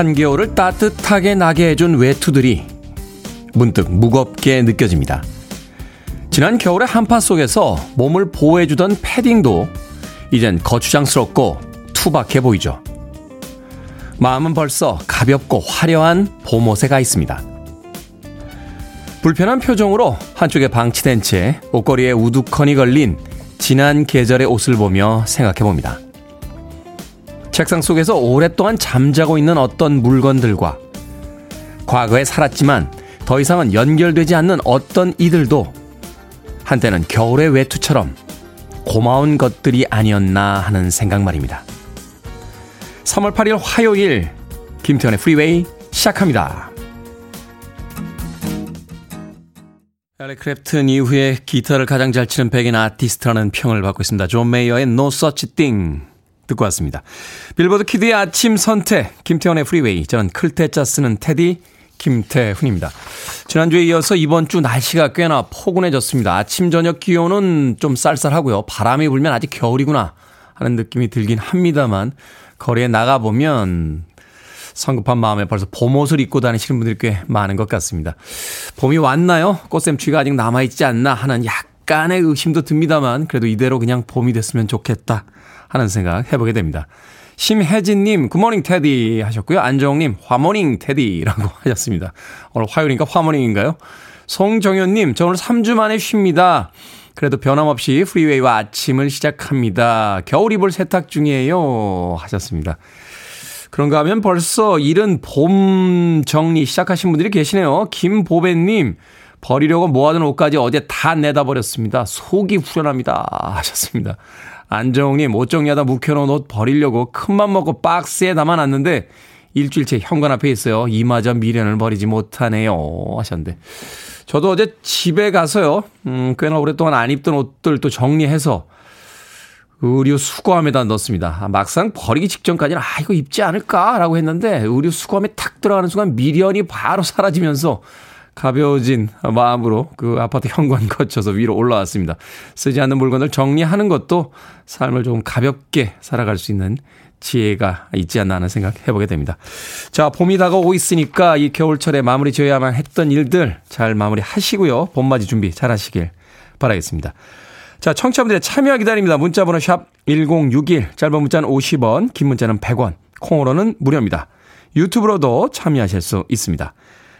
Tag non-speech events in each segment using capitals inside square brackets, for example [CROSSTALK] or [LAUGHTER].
한겨울을 따뜻하게 나게 해준 외투들이 문득 무겁게 느껴집니다. 지난 겨울의 한파 속에서 몸을 보호해주던 패딩도 이젠 거추장스럽고 투박해 보이죠. 마음은 벌써 가볍고 화려한 봄옷에 가 있습니다. 불편한 표정으로 한쪽에 방치된 채 옷걸이에 우두커니 걸린 지난 계절의 옷을 보며 생각해 봅니다. 책상 속에서 오랫동안 잠자고 있는 어떤 물건들과 과거에 살았지만 더 이상은 연결되지 않는 어떤 이들도 한때는 겨울의 외투처럼 고마운 것들이 아니었나 하는 생각 말입니다. 3월 8일 화요일 김태훈의 프리웨이 시작합니다. 에릭 클랩튼 이후에 기타를 가장 잘 치는 백인 아티스트라는 평을 받고 있습니다. 존 메이어의 No Such Thing 듣고 왔습니다. 빌보드 키드의 아침 선택 김태훈의 프리웨이 저는 클 태자 쓰는 테디 김태훈입니다. 지난주에 이어서 이번 주 날씨가 꽤나 포근해졌습니다. 아침 저녁 기온은 좀 쌀쌀하고요. 바람이 불면 아직 겨울이구나 하는 느낌이 들긴 합니다만 거리에 나가보면 성급한 마음에 벌써 봄옷을 입고 다니시는 분들이 꽤 많은 것 같습니다. 봄이 왔나요? 꽃샘추위가 아직 남아있지 않나 하는 약간의 의심도 듭니다만 그래도 이대로 그냥 봄이 됐으면 좋겠다 하는 생각 해보게 됩니다. 심혜진님, 굿모닝 테디 하셨고요. 안정님, 화모닝 테디라고 [LAUGHS] 하셨습니다. 오늘 화요일이니까 화모닝인가요? 송정현님, 저 오늘 3주 만에 쉽니다. 그래도 변함없이 프리웨이와 아침을 시작합니다. 겨울 이불 세탁 중이에요. 하셨습니다. 그런가 하면 벌써 이른 봄 정리 시작하신 분들이 계시네요. 김보배님, 버리려고 모아둔 옷까지 어제 다 내다 버렸습니다. 속이 후련합니다. 하셨습니다. 안정욱님, 옷 정리하다 묵혀놓은 옷 버리려고 큰맘 먹고 박스에 담아놨는데 일주일째 현관 앞에 있어요. 이마저 미련을 버리지 못하네요. 하셨는데. 저도 어제 집에 가서요, 음, 꽤나 오랫동안 안 입던 옷들 또 정리해서 의류 수거함에다 넣었습니다. 막상 버리기 직전까지는 아, 이거 입지 않을까라고 했는데 의류 수거함에 탁 들어가는 순간 미련이 바로 사라지면서 가벼워진 마음으로 그 아파트 현관 [LAUGHS] 거쳐서 위로 올라왔습니다. 쓰지 않는 물건을 정리하는 것도 삶을 좀 가볍게 살아갈 수 있는 지혜가 있지 않나 하는 생각 해보게 됩니다. 자, 봄이 다가오고 있으니까 이 겨울철에 마무리 지어야만 했던 일들 잘 마무리 하시고요. 봄맞이 준비 잘 하시길 바라겠습니다. 자, 청취자분들의 참여 기다립니다. 문자번호 샵 1061, 짧은 문자는 50원, 긴 문자는 100원, 콩으로는 무료입니다. 유튜브로도 참여하실 수 있습니다.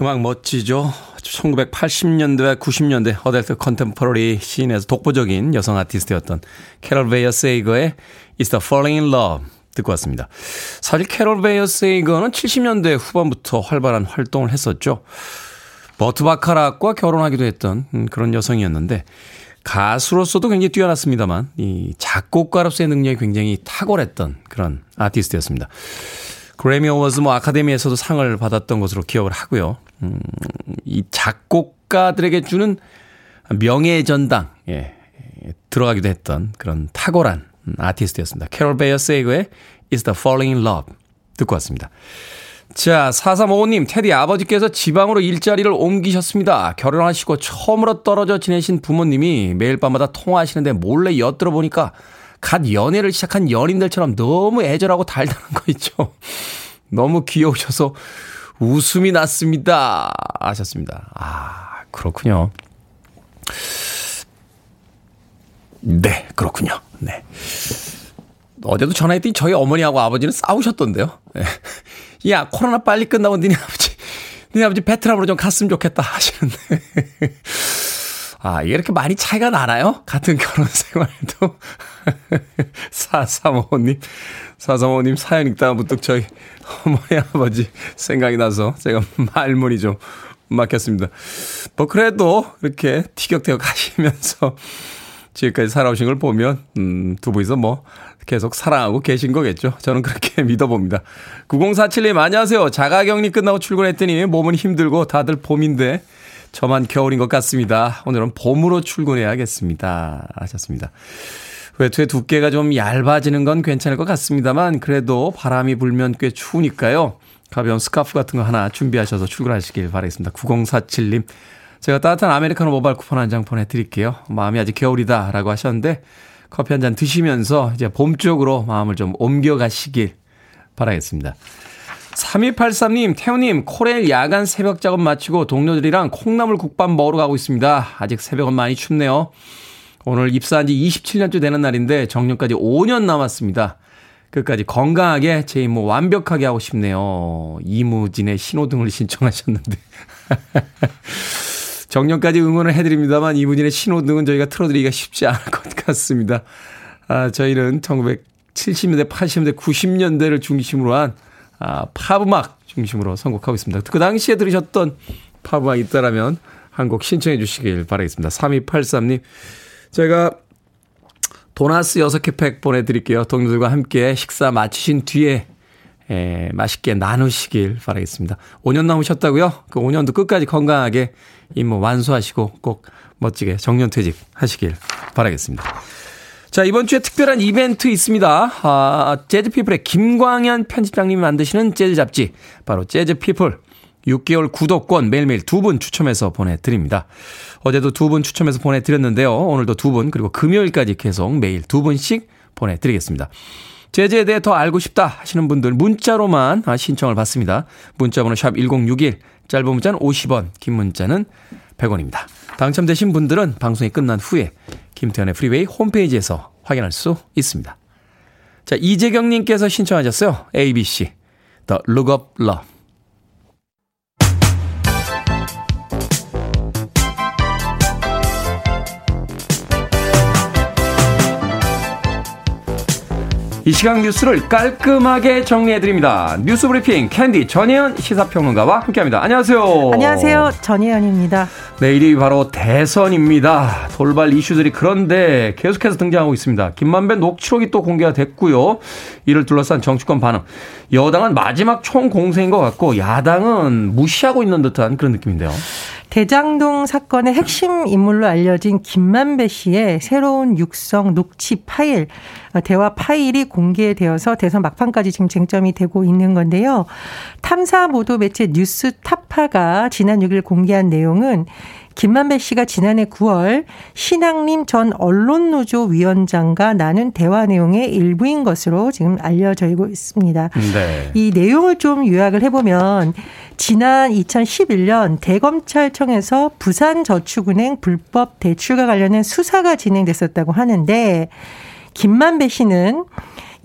음악 멋지죠? 1980년대, 90년대 adult contemporary scene에서 독보적인 여성 아티스트였던 캐롤 베이어 세이거의 It's the Falling in Love 듣고 왔습니다. 사실 캐롤 베이어 세이거는 70년대 후반부터 활발한 활동을 했었죠. 버트 바카락과 결혼하기도 했던 음, 그런 여성이었는데 가수로서도 굉장히 뛰어났습니다만 이 작곡가로서의 능력이 굉장히 탁월했던 그런 아티스트였습니다. 그래미 어워즈 뭐 아카데미에서도 상을 받았던 것으로 기억을 하고요. 음, 이 작곡가들에게 주는 명예의 전당, 예, 들어가기도 했던 그런 탁월한 아티스트였습니다. 캐롤 베이어 세이거의 Is the Falling in Love 듣고 왔습니다. 자, 4355님, 테디 아버지께서 지방으로 일자리를 옮기셨습니다. 결혼하시고 처음으로 떨어져 지내신 부모님이 매일 밤마다 통화하시는데 몰래 엿들어 보니까 갓 연애를 시작한 연인들처럼 너무 애절하고 달달한 거 있죠. [LAUGHS] 너무 귀여우셔서 웃음이 났습니다. 하셨습니다. 아, 그렇군요. 네, 그렇군요. 네. 어제도 전화했더니 저희 어머니하고 아버지는 싸우셨던데요. 네. [LAUGHS] 야, 코로나 빨리 끝나고 니네 아버지, 니네 아버지 베트남으로 좀 갔으면 좋겠다 하시는데. [LAUGHS] 아, 이렇게 많이 차이가 나나요? 같은 결혼 생활도. [LAUGHS] 435님, 435님 사연 읽다가 부터 저희 어머니, 아버지 생각이 나서 제가 말문이 좀 막혔습니다. 뭐, 그래도 이렇게 티격태격 하시면서 지금까지 살아오신 걸 보면, 음, 두 분이서 뭐, 계속 사랑하고 계신 거겠죠. 저는 그렇게 [LAUGHS] 믿어봅니다. 9047님, 안녕하세요. 자가격리 끝나고 출근했더니 몸은 힘들고 다들 봄인데 저만 겨울인 것 같습니다. 오늘은 봄으로 출근해야겠습니다. 하셨습니다. 외투의 두께가 좀 얇아지는 건 괜찮을 것 같습니다만 그래도 바람이 불면 꽤 추우니까요. 가벼운 스카프 같은 거 하나 준비하셔서 출근하시길 바라겠습니다. 9047님. 제가 따뜻한 아메리카노 모바일 쿠폰 한 장 보내드릴게요. 마음이 아직 겨울이다 라고 하셨는데 커피 한 잔 드시면서 이제 봄 쪽으로 마음을 좀 옮겨가시길 바라겠습니다. 3283님, 태우님, 코레일 야간 새벽 작업 마치고 동료들이랑 콩나물 국밥 먹으러 가고 있습니다. 아직 새벽은 많이 춥네요. 오늘 입사한 지 27년째 되는 날인데 정년까지 5년 남았습니다. 끝까지 건강하게 제 임무 완벽하게 하고 싶네요. 이무진의 신호등을 신청하셨는데. [LAUGHS] 정년까지 응원을 해드립니다만 이무진의 신호등은 저희가 틀어드리기가 쉽지 않을 것 같습니다. 아, 저희는 1970년대, 80년대, 90년대를 중심으로 한 아, 팝음악 중심으로 선곡하고 있습니다. 그 당시에 들으셨던 팝음악 있다라면 한 곡 신청해 주시길 바라겠습니다. 3283님. 제가 도나스 6개 팩 보내드릴게요. 동료들과 함께 식사 마치신 뒤에 에, 맛있게 나누시길 바라겠습니다. 5년 남으셨다고요? 그 5년도 끝까지 건강하게 임무 완수하시고 꼭 멋지게 정년퇴직 하시길 바라겠습니다. 자, 이번 주에 특별한 이벤트 있습니다. 아, 재즈피플의 김광현 편집장님이 만드시는 재즈 잡지, 바로 재즈피플. 6개월 구독권 매일매일 두 분 추첨해서 보내드립니다. 어제도 두 분 추첨해서 보내드렸는데요. 오늘도 두 분, 그리고 금요일까지 계속 매일 두 분씩 보내드리겠습니다. 재즈에 대해 더 알고 싶다 하시는 분들 문자로만 신청을 받습니다. 문자번호 샵 1061, 짧은 문자는 50원, 긴 문자는 100원입니다. 당첨되신 분들은 방송이 끝난 후에 김태훈의 프리웨이 홈페이지에서 확인할 수 있습니다. 자, 이재경님께서 신청하셨어요. ABC, The Look of Love. 이 시각 뉴스를 깔끔하게 정리해드립니다. 뉴스 브리핑 캔디 전예현 시사평론가와 함께합니다. 안녕하세요. 안녕하세요. 전예현입니다. 내일이 바로 대선입니다. 돌발 이슈들이 그런데 계속해서 등장하고 있습니다. 김만배 녹취록이 또 공개가 됐고요. 이를 둘러싼 정치권 반응. 여당은 마지막 총공세인 것 같고 야당은 무시하고 있는 듯한 그런 느낌인데요. 대장동 사건의 핵심 인물로 알려진 김만배 씨의 새로운 육성 녹취 파일, 대화 파일이 공개되어서 대선 막판까지 지금 쟁점이 되고 있는 건데요. 탐사 보도 매체 뉴스 타파가 지난 6일 공개한 내용은 김만배 씨가 지난해 9월 신앙림 전 언론노조 위원장과 나눈 대화 내용의 일부인 것으로 지금 알려져 있습니다. 네. 이 내용을 좀 요약을 해보면 지난 2011년 대검찰청에서 부산저축은행 불법 대출과 관련된 수사가 진행됐었다고 하는데 김만배 씨는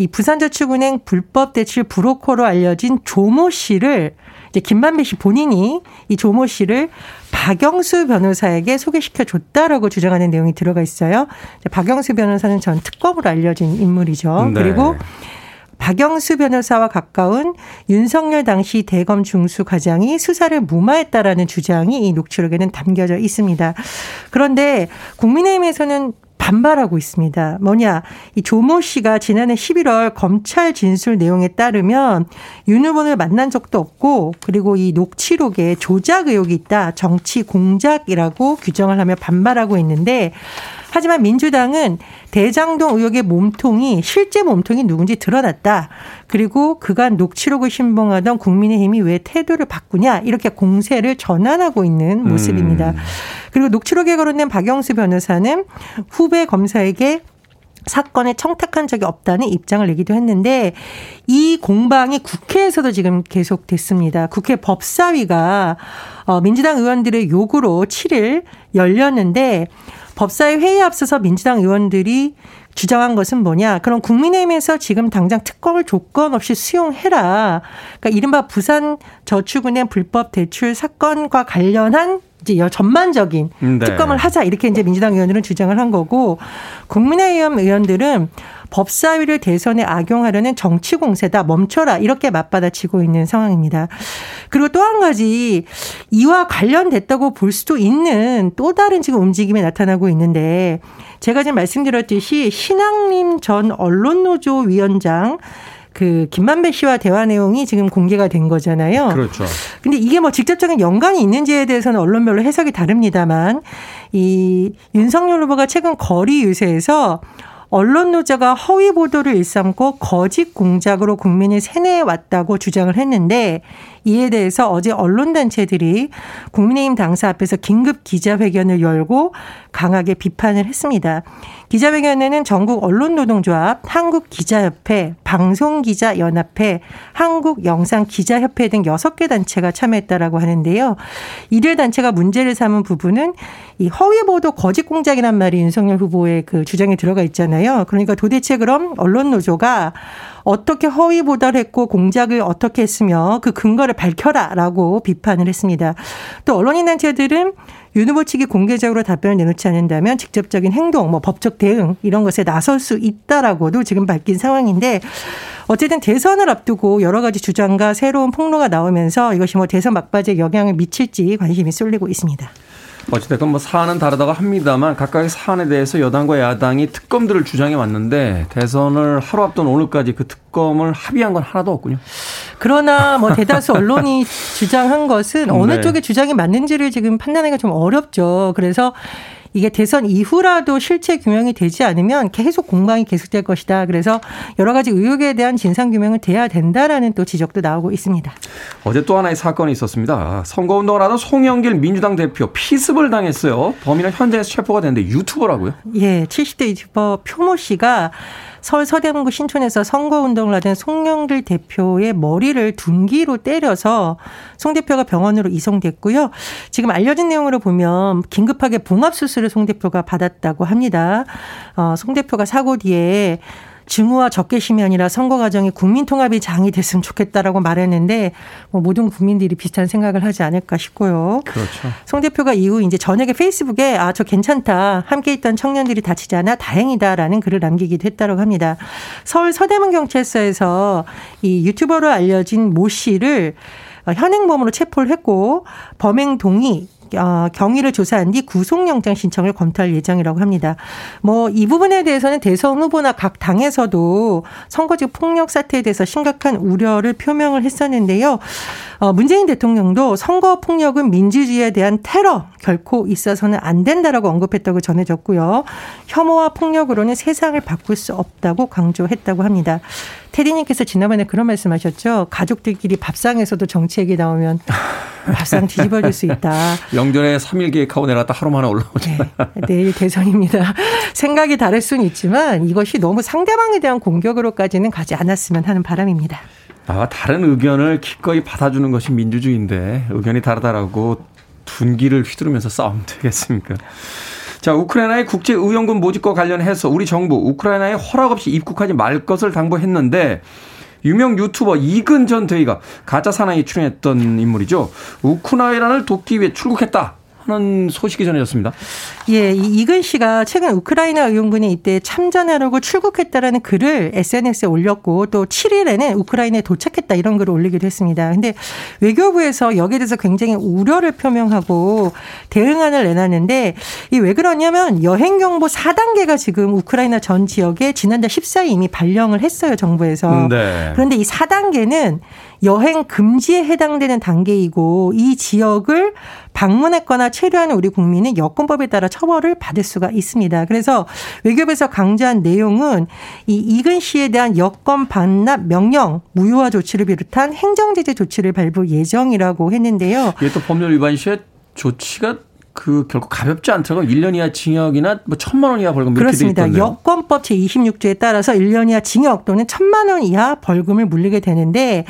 이 부산저축은행 불법 대출 브로커로 알려진 조모 씨를 이제 김만배 씨 본인이 이 조모 씨를 박영수 변호사에게 소개시켜 줬다라고 주장하는 내용이 들어가 있어요. 박영수 변호사는 전 특검으로 알려진 인물이죠. 네. 그리고 박영수 변호사와 가까운 윤석열 당시 대검 중수 과장이 수사를 무마했다라는 주장이 이 녹취록에는 담겨져 있습니다. 그런데 국민의힘에서는 반발하고 있습니다. 뭐냐, 이 조모 씨가 지난해 11월 검찰 진술 내용에 따르면 윤 후보를 만난 적도 없고 그리고 이 녹취록에 조작 의혹이 있다, 정치 공작이라고 규정을 하며 반발하고 있는데 하지만 민주당은 대장동 의혹의 몸통이 실제 몸통이 누군지 드러났다. 그리고 그간 녹취록을 신봉하던 국민의힘이 왜 태도를 바꾸냐 이렇게 공세를 전환하고 있는 모습입니다. 음. 그리고 녹취록에 거론된 박영수 변호사는 후배 검사에게 사건에 청탁한 적이 없다는 입장을 내기도 했는데 이 공방이 국회에서도 지금 계속됐습니다. 국회 법사위가 어, 민주당 의원들의 요구로 7일 열렸는데 법사위 회의에 앞서서 민주당 의원들이 주장한 것은 뭐냐. 그럼 국민의힘에서 지금 당장 특검을 조건 없이 수용해라. 그러니까 이른바 부산 저축은행 불법 대출 사건과 관련한 이제 전반적인 네. 특검을 하자 이렇게 이제 민주당 의원들은 주장을 한 거고 국민의힘 의원들은 법사위를 대선에 악용하려는 정치 공세다 멈춰라 이렇게 맞받아치고 있는 상황입니다. 그리고 또 한 가지 이와 관련됐다고 볼 수도 있는 또 다른 지금 움직임이 나타나고 있는데 제가 지금 말씀드렸듯이 신앙림 전 언론노조 위원장 그 김만배 씨와 대화 내용이 지금 공개가 된 거잖아요. 그렇죠. 근데 이게 뭐 직접적인 연관이 있는지에 대해서는 언론별로 해석이 다릅니다만 이 윤석열 후보가 최근 거리 유세에서 언론 노조가 허위 보도를 일삼고 거짓 공작으로 국민을 세뇌해 왔다고 주장을 했는데 이에 대해서 어제 언론단체들이 국민의힘 당사 앞에서 긴급 기자회견을 열고 강하게 비판을 했습니다. 기자회견에는 전국 언론노동조합, 한국기자협회, 방송기자연합회, 한국영상기자협회 등 6개 단체가 참여했다라고 하는데요. 이들 단체가 문제를 삼은 부분은 이 허위보도 거짓 공작이란 말이 윤석열 후보의 그 주장에 들어가 있잖아요. 그러니까 도대체 그럼 언론노조가 어떻게 허위 보도를 했고 공작을 어떻게 했으며 그 근거를 밝혀라라고 비판을 했습니다. 또 언론인 단체들은 윤 후보 측이 공개적으로 답변을 내놓지 않는다면 직접적인 행동, 뭐 법적 대응 이런 것에 나설 수 있다라고도 지금 밝힌 상황인데 어쨌든 대선을 앞두고 여러 가지 주장과 새로운 폭로가 나오면서 이것이 뭐 대선 막바지에 영향을 미칠지 관심이 쏠리고 있습니다. 어찌됐건 뭐 사안은 다르다고 합니다만 각각의 사안에 대해서 여당과 야당이 특검들을 주장해 왔는데 대선을 하루 앞둔 오늘까지 그 특검을 합의한 건 하나도 없군요. 그러나 뭐 대다수 [LAUGHS] 언론이 주장한 것은 어느 네. 쪽의 주장이 맞는지를 지금 판단하기가 좀 어렵죠. 그래서 이게 대선 이후라도 실체 규명이 되지 않으면 계속 공방이 계속될 것이다. 그래서 여러 가지 의혹에 대한 진상 규명을 돼야 된다라는 또 지적도 나오고 있습니다. 어제 또 하나의 사건이 있었습니다. 선거 운동을 하던 송영길 민주당 대표 피습을 당했어요. 범인은 현재에서 체포가 됐는데 유튜버라고요? 예, 70대 유튜버 표모 씨가 서울 서대문구 신촌에서 선거운동을 하던 송영길 대표의 머리를 둔기로 때려서 송 대표가 병원으로 이송됐고요. 지금 알려진 내용으로 보면 긴급하게 봉합수술을 송 대표가 받았다고 합니다. 어, 송 대표가 사고 뒤에 증오와 적개심이 아니라 선거 과정이 국민 통합이 장이 됐으면 좋겠다라고 말했는데 뭐 모든 국민들이 비슷한 생각을 하지 않을까 싶고요. 그렇죠. 송 대표가 이후 이제 저녁에 페이스북에 아 저 괜찮다 함께 있던 청년들이 다치지 않아 다행이다라는 글을 남기기도 했다고 합니다. 서울 서대문 경찰서에서 이 유튜버로 알려진 모 씨를 현행범으로 체포를 했고 범행 동의 어, 경위를 조사한 뒤 구속영장 신청을 검토할 예정이라고 합니다. 뭐 이 부분에 대해서는 대선 후보나 각 당에서도 선거직 폭력 사태에 대해서 심각한 우려를 표명을 했었는데요. 어, 문재인 대통령도 선거 폭력은 민주주의에 대한 테러 결코 있어서는 안 된다라고 언급했다고 전해졌고요. 혐오와 폭력으로는 세상을 바꿀 수 없다고 강조했다고 합니다. 테디님께서 지난번에 그런 말씀하셨죠. 가족들끼리 밥상에서도 정치 얘기 나오면 밥상 뒤집어질 수 있다. [LAUGHS] 영전에 3일 계획하고 내놨다 하루 만에 올라오잖아요. 네, 내일 대선입니다. [LAUGHS] 생각이 다를 수는 있지만 이것이 너무 상대방에 대한 공격으로까지는 가지 않았으면 하는 바람입니다. 아, 다른 의견을 기꺼이 받아주는 것이 민주주의인데 의견이 다르다라고 둔기를 휘두르면서 싸우면 되겠습니까? 자, 우크라이나의 국제 의용군 모집과 관련해서 우리 정부 우크라이나에 허락 없이 입국하지 말 것을 당부했는데 유명 유튜버 이근 전 대위가 가짜 사나이 출연했던 인물이죠. 우크라이나를 돕기 위해 출국했다. 하는 소식이 전해졌습니다. 예, 이근 씨가 최근 우크라이나 의용군이 이때 참전하려고 출국했다라는 글을 SNS에 올렸고 또 7일에는 우크라이나에 도착했다 이런 글을 올리기도 했습니다. 근데 외교부에서 여기에 대해서 굉장히 우려를 표명하고 대응안을 내놨는데 이 왜 그러냐면 여행 경보 4단계가 지금 우크라이나 전 지역에 지난달 14일 이미 발령을 했어요, 정부에서. 네. 그런데 이 4단계는 여행 금지에 해당되는 단계이고 이 지역을 방문했거나 체류하는 우리 국민은 여권법에 따라 처벌을 받을 수가 있습니다. 그래서 외교부에서 강조한 내용은 이 이근 씨에 대한 여권 반납 명령 무효화 조치를 비롯한 행정제재 조치를 발부 예정이라고 했는데요. 이게 또 법률 위반 시에 조치가 그 결국 가볍지 않더라고 1년 이하 징역이나 뭐 천만 원 이하 벌금 이렇게 그렇습니다. 여권법 제26조에 따라서 1년 이하 징역 또는 천만 원 이하 벌금을 물리게 되는데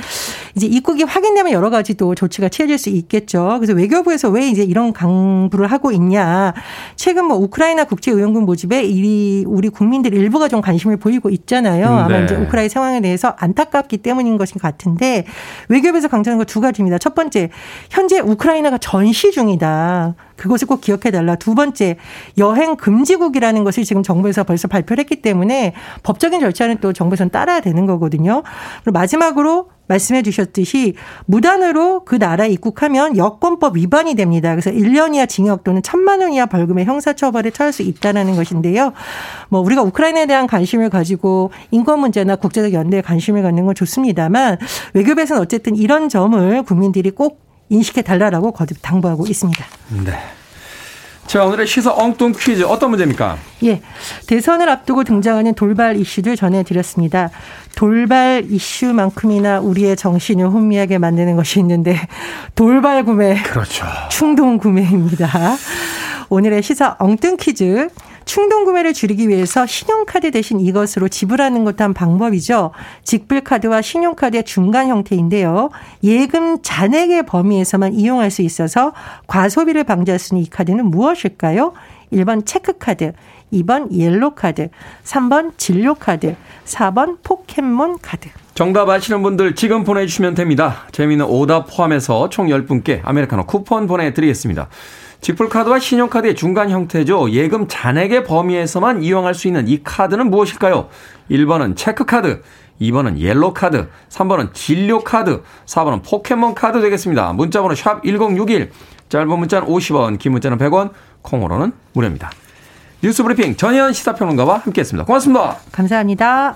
이제 입국이 확인되면 여러 가지 또 조치가 취해질 수 있겠죠. 그래서 외교부에서 왜 이제 이런 강부를 하고 있냐. 최근 뭐 우크라이나 국제의원군 모집에 이 우리 국민들 일부가 좀 관심을 보이고 있잖아요. 아마 네. 이제 우크라이나 상황에 대해서 안타깝기 때문인 것인 같은데 외교부에서 강조하는 거 두 가지입니다. 첫 번째, 현재 우크라이나가 전시 중이다. 그것을 꼭 기억해 달라. 두 번째, 여행 금지국이라는 것을 지금 정부에서 벌써 발표를 했기 때문에 법적인 절차는 또 정부에서는 따라야 되는 거거든요. 그리고 마지막으로 말씀해 주셨듯이 무단으로 그 나라에 입국하면 여권법 위반이 됩니다. 그래서 1년 이하 징역 또는 1천만 원 이하 벌금의 형사처벌에 처할 수 있다는 것인데요. 뭐 우리가 우크라이나에 대한 관심을 가지고 인권 문제나 국제적 연대에 관심을 갖는 건 좋습니다만 외교부에서는 어쨌든 이런 점을 국민들이 꼭 인식해 달라라고 거듭 당부하고 있습니다. 네. 자, 오늘의 시사 엉뚱 퀴즈 어떤 문제입니까? 예. 대선을 앞두고 등장하는 돌발 이슈들 전해드렸습니다. 돌발 이슈만큼이나 우리의 정신을 혼미하게 만드는 것이 있는데 돌발 구매. 그렇죠. 충동 구매입니다. 오늘의 시사 엉뚱 퀴즈. 충동 구매를 줄이기 위해서 신용카드 대신 이것으로 지불하는 것도 한 방법이죠. 직불카드와 신용카드의 중간 형태인데요. 예금 잔액의 범위에서만 이용할 수 있어서 과소비를 방지할 수 있는 이 카드는 무엇일까요? 1번 체크카드, 2번 옐로카드, 3번 진료카드, 4번 포켓몬 카드. 정답 아시는 분들 지금 보내주시면 됩니다. 재미있는 오답 포함해서 총 10분께 아메리카노 쿠폰 보내드리겠습니다. 직불카드와 신용카드의 중간 형태죠. 예금 잔액의 범위에서만 이용할 수 있는 이 카드는 무엇일까요? 1번은 체크카드, 2번은 옐로카드, 3번은 진료카드, 4번은 포켓몬카드 되겠습니다. 문자번호 샵 1061, 짧은 문자는 50원, 긴 문자는 100원, 콩으로는 무료입니다. 뉴스 브리핑 전예현 시사평론가와 함께했습니다. 고맙습니다. 감사합니다.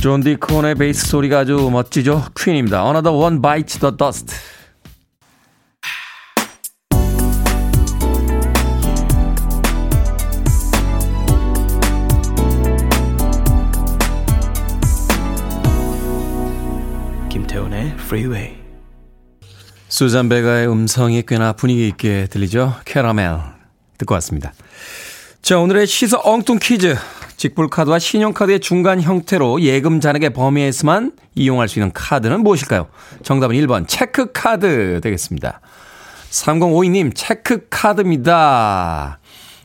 존 디콘의 베이스 소리가 아주 멋지죠. 퀸입니다. Another one bites the dust. 김태훈의 Freeway. 수잔 베가의 음성이 꽤나 분위기 있게 들리죠. 캐러멜 듣고 왔습니다. 자, 오늘의 시서 엉뚱 퀴즈. 직불카드와 신용카드의 중간 형태로 예금 잔액의 범위에서만 이용할 수 있는 카드는 무엇일까요? 정답은 1번 체크카드 되겠습니다. 3052님 체크카드입니다.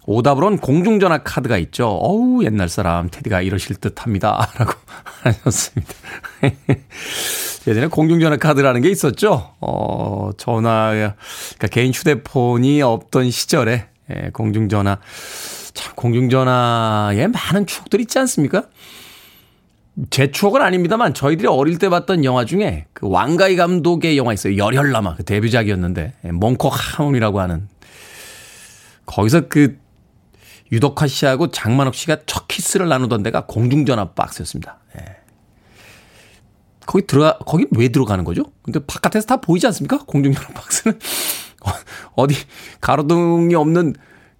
오답으론 공중전화 카드가 있죠. 어우 옛날 사람 테디가 이러실 듯합니다. [LAUGHS] 라고 하셨습니다. [LAUGHS] 예전에 공중전화 카드라는 게 있었죠. 어, 전화, 그러니까 개인 휴대폰이 없던 시절에 예, 공중전화 참 공중전화에 많은 추억들이 있지 않습니까? 제 추억은 아닙니다만 저희들이 어릴 때 봤던 영화 중에 그 왕가희 감독의 영화 있어요. 열혈남아 그 데뷔작이었는데 예, 몽코 하몬이라고 하는 거기서 그 유덕화 씨하고 장만옥 씨가 첫 키스를 나누던 데가 공중전화 박스였습니다. 예. 거기 들어가 거기 왜 들어가는 거죠? 근데 바깥에서 다 보이지 않습니까? 공중전화 박스는 [LAUGHS] 어디 가로등이 없는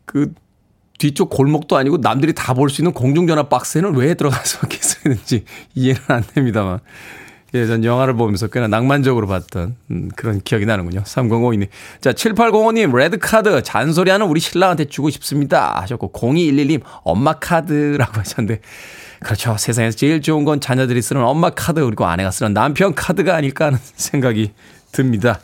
그 뒤쪽 골목도 아니고 남들이 다 볼 수 있는 공중전화 박스에는 왜 들어가서 키스했는지 [LAUGHS] 이해는 안 됩니다만. 예 전 영화를 보면서 꽤나 낭만적으로 봤던 음, 그런 기억이 나는군요. 3052님. 자, 7805님, 레드카드, 잔소리하는 우리 신랑한테 주고 싶습니다. 하셨고, 0211님, 엄마 카드라고 [LAUGHS] 하셨는데, 그렇죠. 세상에서 제일 좋은 건 자녀들이 쓰는 엄마 카드, 그리고 아내가 쓰는 남편 카드가 아닐까 하는 [LAUGHS] 생각이 듭니다.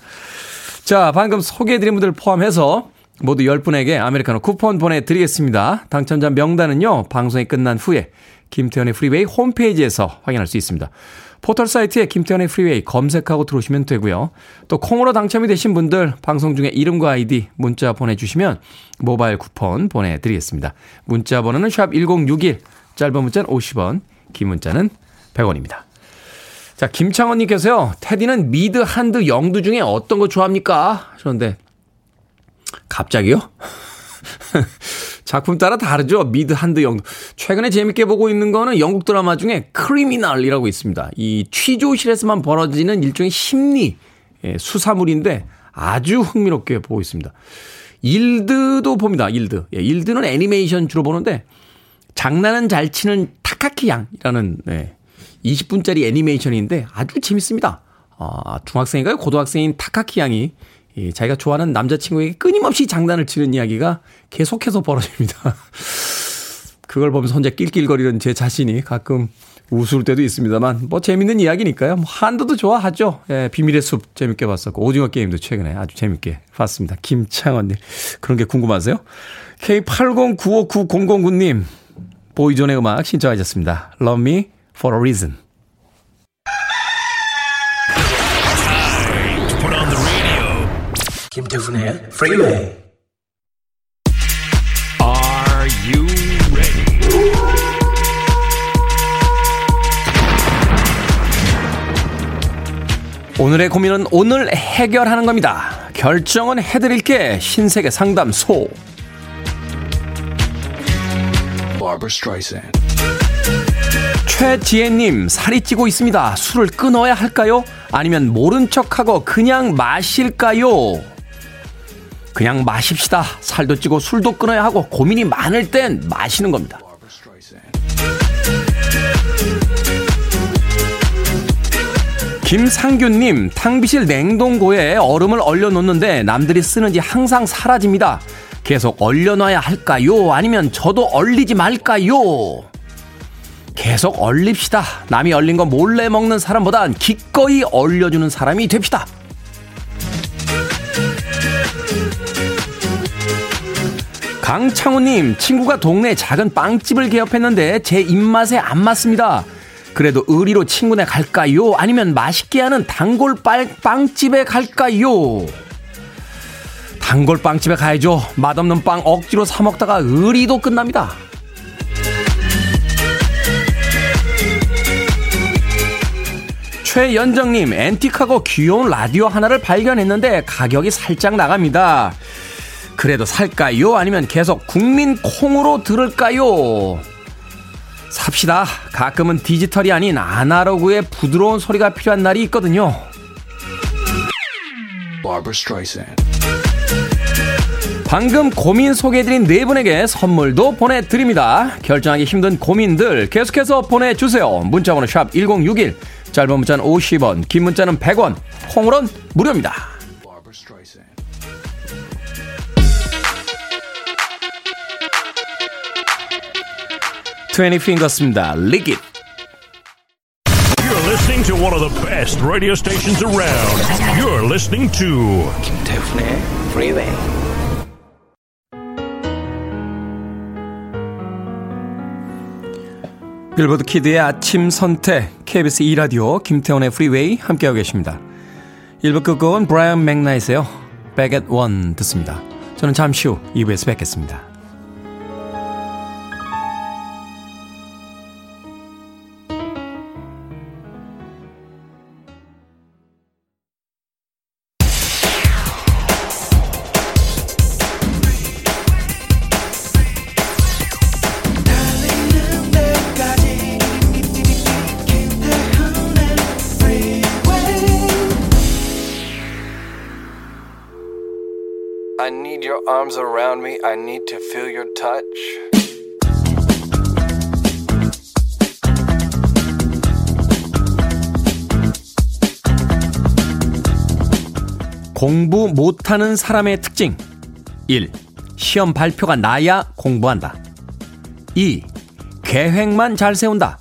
자, 방금 소개해드린 분들 포함해서 모두 10분에게 아메리카노 쿠폰 보내드리겠습니다. 당첨자 명단은요, 방송이 끝난 후에 김태훈의 프리웨이 홈페이지에서 확인할 수 있습니다. 포털 사이트에 김태훈의 프리웨이 검색하고 들어오시면 되고요. 또 콩으로 당첨이 되신 분들 방송 중에 이름과 아이디 문자 보내주시면 모바일 쿠폰 보내드리겠습니다. 문자 번호는 샵 1061, 짧은 문자는 50원, 긴 문자는 100원입니다. 자, 김창원님께서요, 테디는 미드, 한드, 영드 중에 어떤 거 좋아합니까? 하셨는데, 갑자기요? [LAUGHS] 작품 따라 다르죠. 미드, 한드, 영드. 최근에 재밌게 보고 있는 거는 영국 드라마 중에 크리미널이라고 있습니다. 이 취조실에서만 벌어지는 일종의 심리 예, 수사물인데 아주 흥미롭게 보고 있습니다. 일드도 봅니다. 일드. 예, 일드는 애니메이션 주로 보는데 장난은 잘 치는 타카키 양이라는 예, 20분짜리 애니메이션인데 아주 재밌습니다. 아, 중학생인가요? 고등학생인 타카키 양이 이 자기가 좋아하는 남자친구에게 끊임없이 장난을 치는 이야기가 계속해서 벌어집니다. [LAUGHS] 그걸 보면서 혼자 낄낄거리는 제 자신이 가끔 우스울 때도 있습니다만 뭐 재밌는 이야기니까요. 뭐 한도도 좋아하죠. 예, 비밀의 숲 재밌게 봤었고 오징어 게임도 최근에 아주 재밌게 봤습니다. 김창원님 그런 게 궁금하세요? K80959009님 보이존의 음악 신청하셨습니다. Love Me for a Reason. 김태훈의 Freeway. Are you ready? 오늘의 고민은 오늘 해결하는 겁니다. 결정은 해드릴게 신세계 상담소. 최지혜님, 살이 찌고 있습니다. 술을 끊어야 할까요? 아니면 모른 척하고 그냥 마실까요? 그냥 마십시다. 살도 찌고 술도 끊어야 하고 고민이 많을 땐 마시는 겁니다. 김상균님, 탕비실 냉동고에 얼음을 얼려놓는데 남들이 쓰는지 항상 사라집니다. 계속 얼려놔야 할까요? 아니면 저도 얼리지 말까요? 계속 얼립시다. 남이 얼린 거 몰래 먹는 사람보단 기꺼이 얼려주는 사람이 됩시다. 강창우님, 친구가 동네 작은 빵집을 개업했는데 제 입맛에 안 맞습니다. 그래도 의리로 친구네 갈까요? 아니면 맛있게 하는 단골 빵집에 갈까요? 단골 빵집에 가야죠. 맛없는 빵 억지로 사 먹다가 의리도 끝납니다. 최연정님, 앤틱하고 귀여운 라디오 하나를 발견했는데 가격이 살짝 나갑니다. 그래도 살까요? 아니면 계속 국민 콩으로 들을까요? 삽시다. 가끔은 디지털이 아닌 아날로그의 부드러운 소리가 필요한 날이 있거든요. 방금 고민 소개해드린 네 분에게 선물도 보내드립니다. 결정하기 힘든 고민들 계속해서 보내주세요. 문자번호 샵 1061, 짧은 문자는 50원, 긴 문자는 100원, 콩으로는 무료입니다. 20 Fingers입니다. Lick It. You're listening to one of the best radio stations around. You're listening to 김태훈의 Freeway. 빌보드 키드의 아침 선택 KBS 2라디오 김태훈의 Freeway 함께하고 계십니다. 1부 끝곡은 브라이언 맥나이스요. Back at One 듣습니다. 저는 잠시 후 2부에서 뵙겠습니다. I need to feel your touch. 공부 못하는 사람의 특징 1. 시험 발표가 나야 공부한다. 2. 계획만 잘 세운다.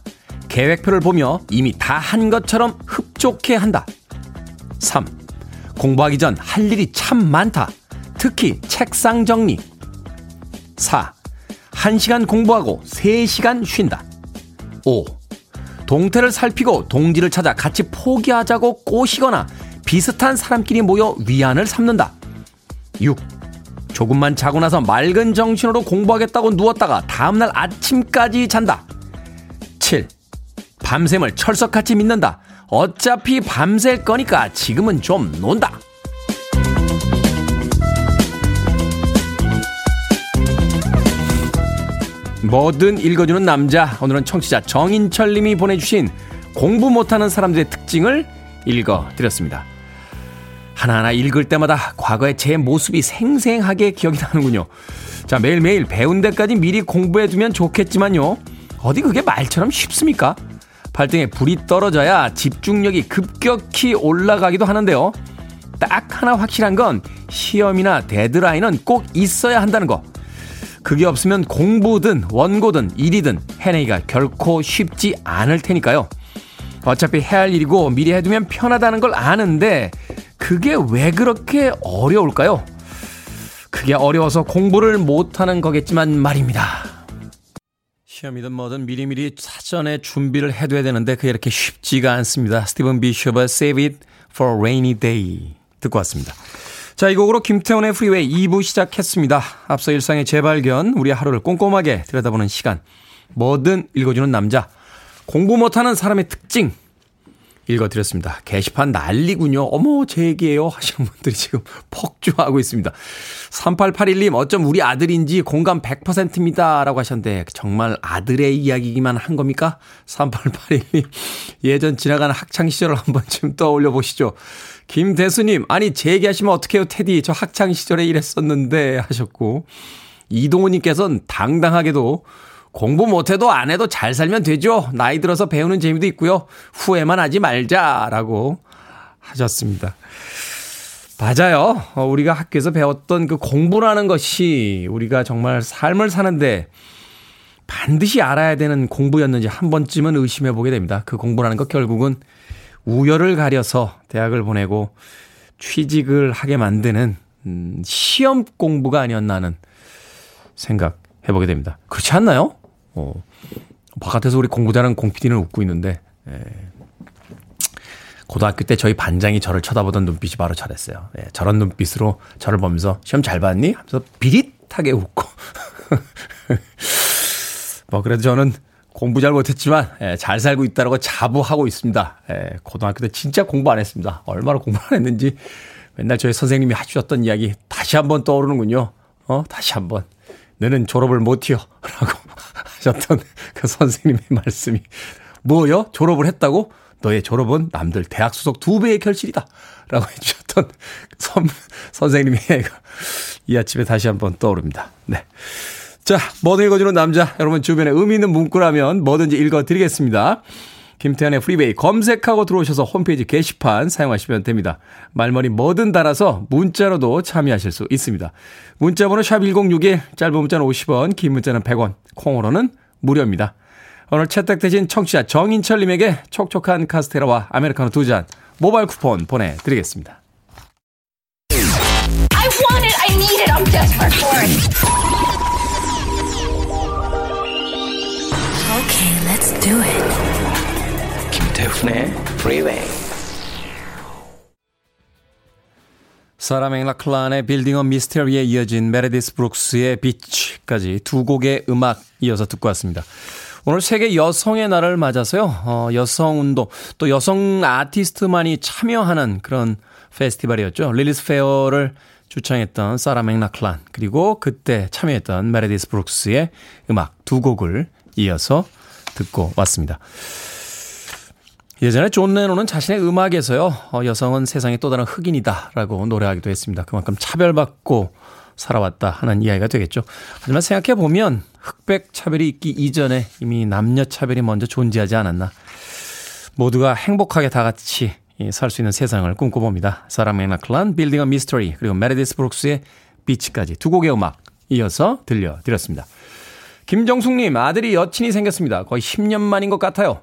계획표를 보며 이미 다 한 것처럼 흡족해 한다. 3. 공부하기 전 할 일이 참 많다. 특히 책상 정리. 4. 1시간 공부하고 3시간 쉰다. 5. 동태를 살피고 동지를 찾아 같이 포기하자고 꼬시거나 비슷한 사람끼리 모여 위안을 삼는다. 6. 조금만 자고 나서 맑은 정신으로 공부하겠다고 누웠다가 다음날 아침까지 잔다. 7. 밤샘을 철석같이 믿는다. 어차피 밤샐 거니까 지금은 좀 논다. 뭐든 읽어주는 남자. 오늘은 청취자 정인철 님이 보내주신 공부 못하는 사람들의 특징을 읽어드렸습니다. 하나하나 읽을 때마다 과거의 제 모습이 생생하게 기억이 나는군요. 자, 매일매일 배운 데까지 미리 공부해두면 좋겠지만요. 어디 그게 말처럼 쉽습니까? 발등에 불이 떨어져야 집중력이 급격히 올라가기도 하는데요. 딱 하나 확실한 건 시험이나 데드라인은 꼭 있어야 한다는 거. 그게 없으면 공부든 원고든 일이든 해내기가 결코 쉽지 않을 테니까요. 어차피 해야 할 일이고 미리 해두면 편하다는 걸 아는데 그게 왜 그렇게 어려울까요? 그게 어려워서 공부를 못하는 거겠지만 말입니다. 시험이든 뭐든 미리미리 사전에 준비를 해둬야 되는데 그게 이렇게 쉽지가 않습니다. 스티븐 비숍의 Save It for Rainy Day 듣고 왔습니다. 자, 이 곡으로 김태훈의 프리웨이 2부 시작했습니다. 앞서 일상의 재발견, 우리 하루를 꼼꼼하게 들여다보는 시간. 뭐든 읽어주는 남자. 공부 못하는 사람의 특징. 읽어드렸습니다. 게시판 난리군요. 어머, 제 얘기예요. 하시는 분들이 지금 폭주하고 있습니다. 3881님, 어쩜 우리 아들인지 공감 100%입니다. 라고 하셨는데, 정말 아들의 이야기기만 한 겁니까? 3881님, 예전 지나가는 학창시절을 한 번쯤 떠올려 보시죠. 김대수님, 아니, 제 얘기하시면 어떡해요, 테디. 저 학창시절에 이랬었는데. 하셨고, 이동호님께서는 당당하게도 공부 못해도 안 해도 잘 살면 되죠. 나이 들어서 배우는 재미도 있고요. 후회만 하지 말자라고 하셨습니다. 맞아요. 어, 우리가 학교에서 배웠던 그 공부라는 것이 우리가 정말 삶을 사는데 반드시 알아야 되는 공부였는지 한 번쯤은 의심해 보게 됩니다. 그 공부라는 것 결국은 우열을 가려서 대학을 보내고 취직을 하게 만드는 음, 시험 공부가 아니었나 하는 생각 해보게 됩니다. 그렇지 않나요? 어, 바깥에서 우리 공부 잘하는 공PD는 웃고 있는데, 예. 고등학교 때 저희 반장이 저를 쳐다보던 눈빛이 바로 저랬어요. 예, 저런 눈빛으로 저를 보면서 시험 잘 봤니? 하면서 비릿하게 웃고. [LAUGHS] 뭐, 그래도 저는 공부 잘 못했지만, 예, 잘 살고 있다라고 자부하고 있습니다. 예, 고등학교 때 진짜 공부 안 했습니다. 얼마나 공부 안 했는지 맨날 저희 선생님이 해주셨던 이야기 다시 한번 떠오르는군요. 어, 다시 한번. 너는 졸업을 못해요. [LAUGHS] 라고 하셨던 [LAUGHS] 그 선생님의 [LAUGHS] 말씀이 뭐요? 졸업을 했다고? 너의 졸업은 남들 대학 수석 두 배의 결실이다. 라고 [LAUGHS] 해주셨던 선, 선생님의 이 아침에 다시 한번 떠오릅니다. 네. 자, 뭐든 읽어주는 남자. 여러분 주변에 의미 있는 문구라면 뭐든지 읽어드리겠습니다. 김태현의 프리베이 검색하고 들어오셔서 홈페이지 게시판 사용하시면 됩니다. 말머리 뭐든 달아서 문자로도 참여하실 수 있습니다. 문자 번호 샵1061 짧은 문자는 50원 긴 문자는 100원 콩으로는 무료입니다. 오늘 채택되신 청취자 정인철님에게 촉촉한 카스테라와 아메리카노 두 잔 모바일 쿠폰 보내드리겠습니다. Okay, let's do it. 김태훈의 프리웨이 사라 맥락클란의 Building a Mystery에 이어진 메레디스 브룩스의 Bitch까지 두 곡의 음악 이어서 듣고 왔습니다. 오늘 세계 여성의 날을 맞아서요. 어, 여성 운동 또 여성 아티스트만이 참여하는 그런 페스티벌이었죠. Lilith Fair를 주창했던 사라 맥락클란 그리고 그때 참여했던 메레디스 브룩스의 음악 두 곡을 이어서 듣고 왔습니다. 예전에 존 레논은 자신의 음악에서요, 어, 여성은 세상의 또 다른 흑인이다라고 노래하기도 했습니다. 그만큼 차별받고 살아왔다 하는 이야기가 되겠죠. 하지만 생각해 보면 흑백 차별이 있기 이전에 이미 남녀 차별이 먼저 존재하지 않았나. 모두가 행복하게 다 같이 살 수 있는 세상을 꿈꿔봅니다. 사라 맥락클란, Building a Mystery, 그리고 메레디스 브룩스의 Bitch까지 두 곡의 음악 이어서 들려드렸습니다. 김정숙님, 아들이 여친이 생겼습니다. 거의 10년 만인 것 같아요.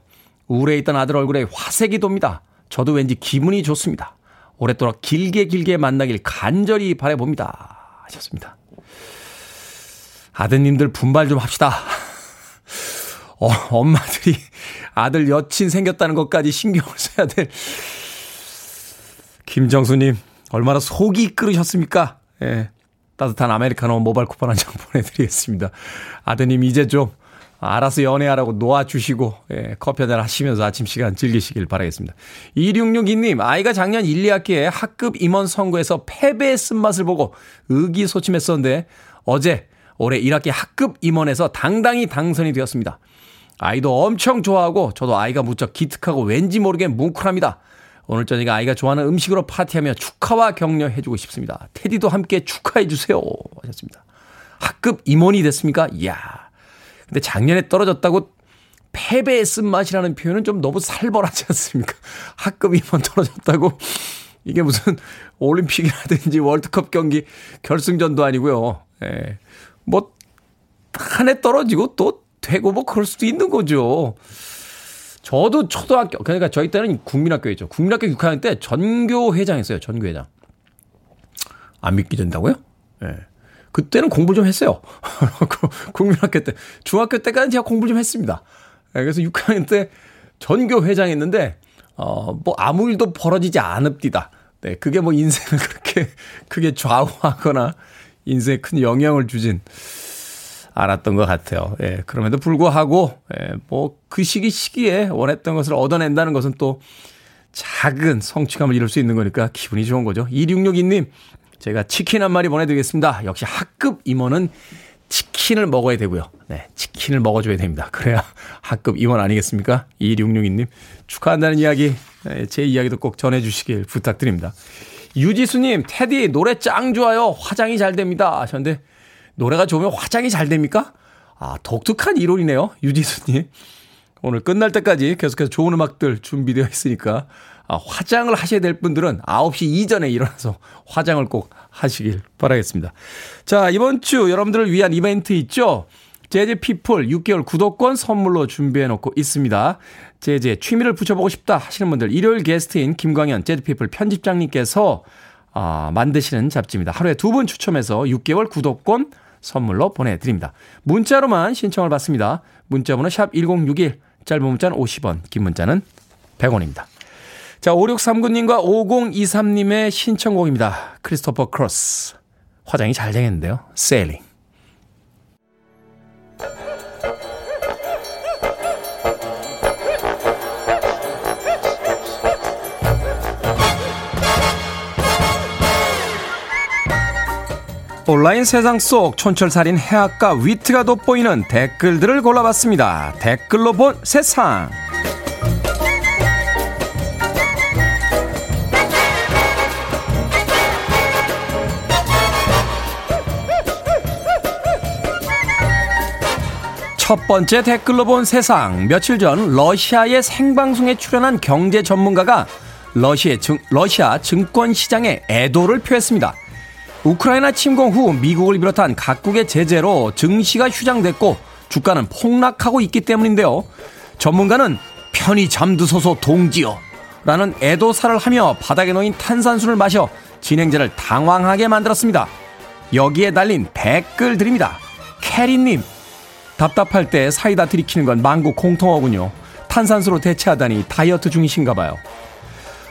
우울해 있던 아들 얼굴에 화색이 돕니다. 저도 왠지 기분이 좋습니다. 오랫도록 길게 길게 만나길 간절히 바라봅니다. 하셨습니다. 아드님들 분발 좀 합시다. [LAUGHS] 어, 엄마들이 아들 여친 생겼다는 것까지 신경을 써야 될 김정수님 얼마나 속이 끓으셨습니까? 예. 따뜻한 아메리카노 모바일 쿠폰 한 장 [LAUGHS] 보내드리겠습니다. 아드님 이제 좀 알아서 연애하라고 놓아주시고, 예, 커피 한잔 하시면서 아침 시간 즐기시길 바라겠습니다. 2662님, 아이가 작년 1, 2학기에 학급 임원 선거에서 패배의 쓴맛을 보고 의기소침했었는데, 어제 올해 1학기 학급 임원에서 당당히 당선이 되었습니다. 아이도 엄청 좋아하고, 저도 아이가 무척 기특하고 왠지 모르게 뭉클합니다. 오늘 저녁에 아이가 좋아하는 음식으로 파티하며 축하와 격려해주고 싶습니다. 테디도 함께 축하해주세요. 하셨습니다. 학급 임원이 됐습니까? 이야. 근데 작년에 떨어졌다고 패배의 쓴맛이라는 표현은 좀 너무 살벌하지 않습니까? [LAUGHS] 학급 임원 떨어졌다고 이게 무슨 올림픽이라든지 월드컵 경기 결승전도 아니고요. 예. 뭐 한 해 떨어지고 또 되고 뭐 그럴 수도 있는 거죠. 저도 초등학교, 그러니까 저희 때는 국민학교였죠. 국민학교 6학년 때 전교회장 했어요. 전교회장. 안 믿기 된다고요? 예. 네. 그때는 공부 좀 했어요. [LAUGHS] 국민학교 때. 중학교 때까지 제가 공부 좀 했습니다. 네, 그래서 6학년 때 전교 회장 했는데, 어, 뭐 아무 일도 벌어지지 않읍디다. 네, 그게 뭐 인생을 [LAUGHS] 그렇게 크게 좌우하거나 인생에 큰 영향을 주진 않았던 것 같아요. 예, 그럼에도 불구하고, 예, 뭐, 그 시기 시기에 원했던 것을 얻어낸다는 것은 또 작은 성취감을 이룰 수 있는 거니까 기분이 좋은 거죠. 2662님, 제가 치킨 한 마리 보내드리겠습니다. 역시 학급 임원은 치킨을 먹어야 되고요. 네, 치킨을 먹어줘야 됩니다. 그래야 학급 임원 아니겠습니까? 2662님, 축하한다는 이야기, 네, 제 이야기도 꼭 전해주시길 부탁드립니다. 유지수님, 테디, 노래 짱 좋아요. 화장이 잘 됩니다. 하셨는데, 노래가 좋으면 화장이 잘 됩니까? 아, 독특한 이론이네요. 유지수님. 오늘 끝날 때까지 계속해서 좋은 음악들 준비되어 있으니까 아, 화장을 하셔야 될 분들은 9시 이전에 일어나서 [LAUGHS] 화장을 꼭 하시길 바라겠습니다. 자, 이번 주 여러분들을 위한 이벤트 있죠? 재즈 피플 6개월 구독권 선물로 준비해 놓고 있습니다. 재즈에 취미를 붙여보고 싶다 하시는 분들 일요일 게스트인 김광현 재즈 피플 편집장님께서 아, 만드시는 잡지입니다. 하루에 두 분 추첨해서 6개월 구독권 선물로 보내드립니다. 문자로만 신청을 받습니다. 문자번호 샵 1061, 짧은 문자는 50원, 긴 문자는 100원입니다. 자, 5639님과 5023님의 신청곡입니다. 크리스토퍼 크로스. 화장이 잘 되겠는데요. Sailing. 온라인 세상 속 촌철살인 해악과 위트가 돋보이는 댓글들을 골라봤습니다. 댓글로 본 세상. 첫 번째 댓글로 본 세상. 며칠 전 러시아의 생방송에 출연한 경제 전문가가 러시아, 증, 러시아 증권 시장에 애도를 표했습니다. 우크라이나 침공 후 미국을 비롯한 각국의 제재로 증시가 휴장됐고 주가는 폭락하고 있기 때문인데요. 전문가는 편히 잠드소서 동지요. 라는 애도사를 하며 바닥에 놓인 탄산수를 마셔 진행자를 당황하게 만들었습니다. 여기에 달린 댓글들입니다. 캐리님, 답답할 때 사이다 들이키는 건 망고 공통어군요. 탄산수로 대체하다니 다이어트 중이신가 봐요.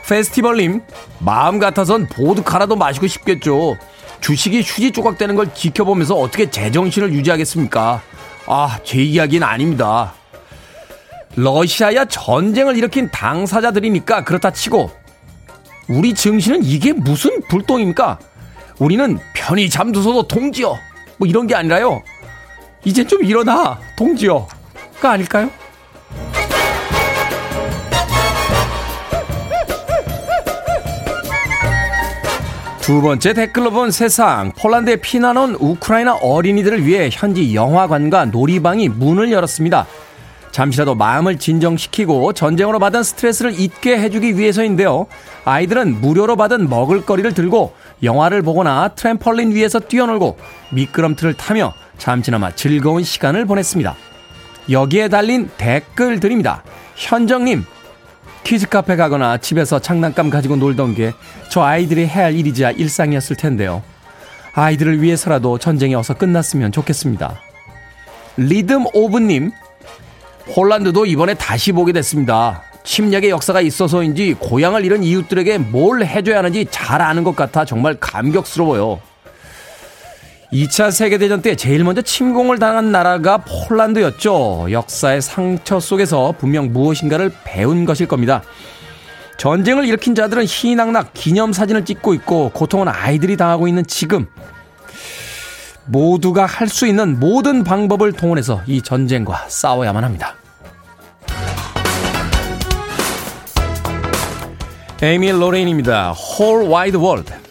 페스티벌님, 마음 같아선 보드카라도 마시고 싶겠죠. 주식이 휴지 조각 되는 걸 지켜보면서 어떻게 제정신을 유지하겠습니까? 아, 제 이야기는 아닙니다. 러시아야 전쟁을 일으킨 당사자들이니까 그렇다 치고 우리 증시는 이게 무슨 불똥입니까? 우리는 편히 잠두서도 동지요. 뭐 이런 게 아니라요. 이제 좀 일어나 동지요가 아닐까요? 두 번째 댓글로 본 세상. 폴란드에 피난온 우크라이나 어린이들을 위해 현지 영화관과 놀이방이 문을 열었습니다. 잠시라도 마음을 진정시키고 전쟁으로 받은 스트레스를 잊게 해주기 위해서인데요. 아이들은 무료로 받은 먹을거리를 들고 영화를 보거나 트램펄린 위에서 뛰어놀고 미끄럼틀을 타며 잠시나마 즐거운 시간을 보냈습니다. 여기에 달린 댓글들입니다. 현정님, 키즈카페 가거나 집에서 장난감 가지고 놀던 게 저 아이들이 해야 할 일이자 일상이었을 텐데요. 아이들을 위해서라도 전쟁이 어서 끝났으면 좋겠습니다. 리듬 오브님, 폴란드도 이번에 다시 보게 됐습니다. 침략의 역사가 있어서인지 고향을 잃은 이웃들에게 뭘 해줘야 하는지 잘 아는 것 같아 정말 감격스러워요. 2차 세계대전 때 제일 먼저 침공을 당한 나라가 폴란드였죠. 역사의 상처 속에서 분명 무엇인가를 배운 것일 겁니다. 전쟁을 일으킨 자들은 희낙낙 기념사진을 찍고 있고 고통은 아이들이 당하고 있는 지금 모두가 할 수 있는 모든 방법을 동원해서 이 전쟁과 싸워야만 합니다. 에이미 로레인입니다. Whole Wide World.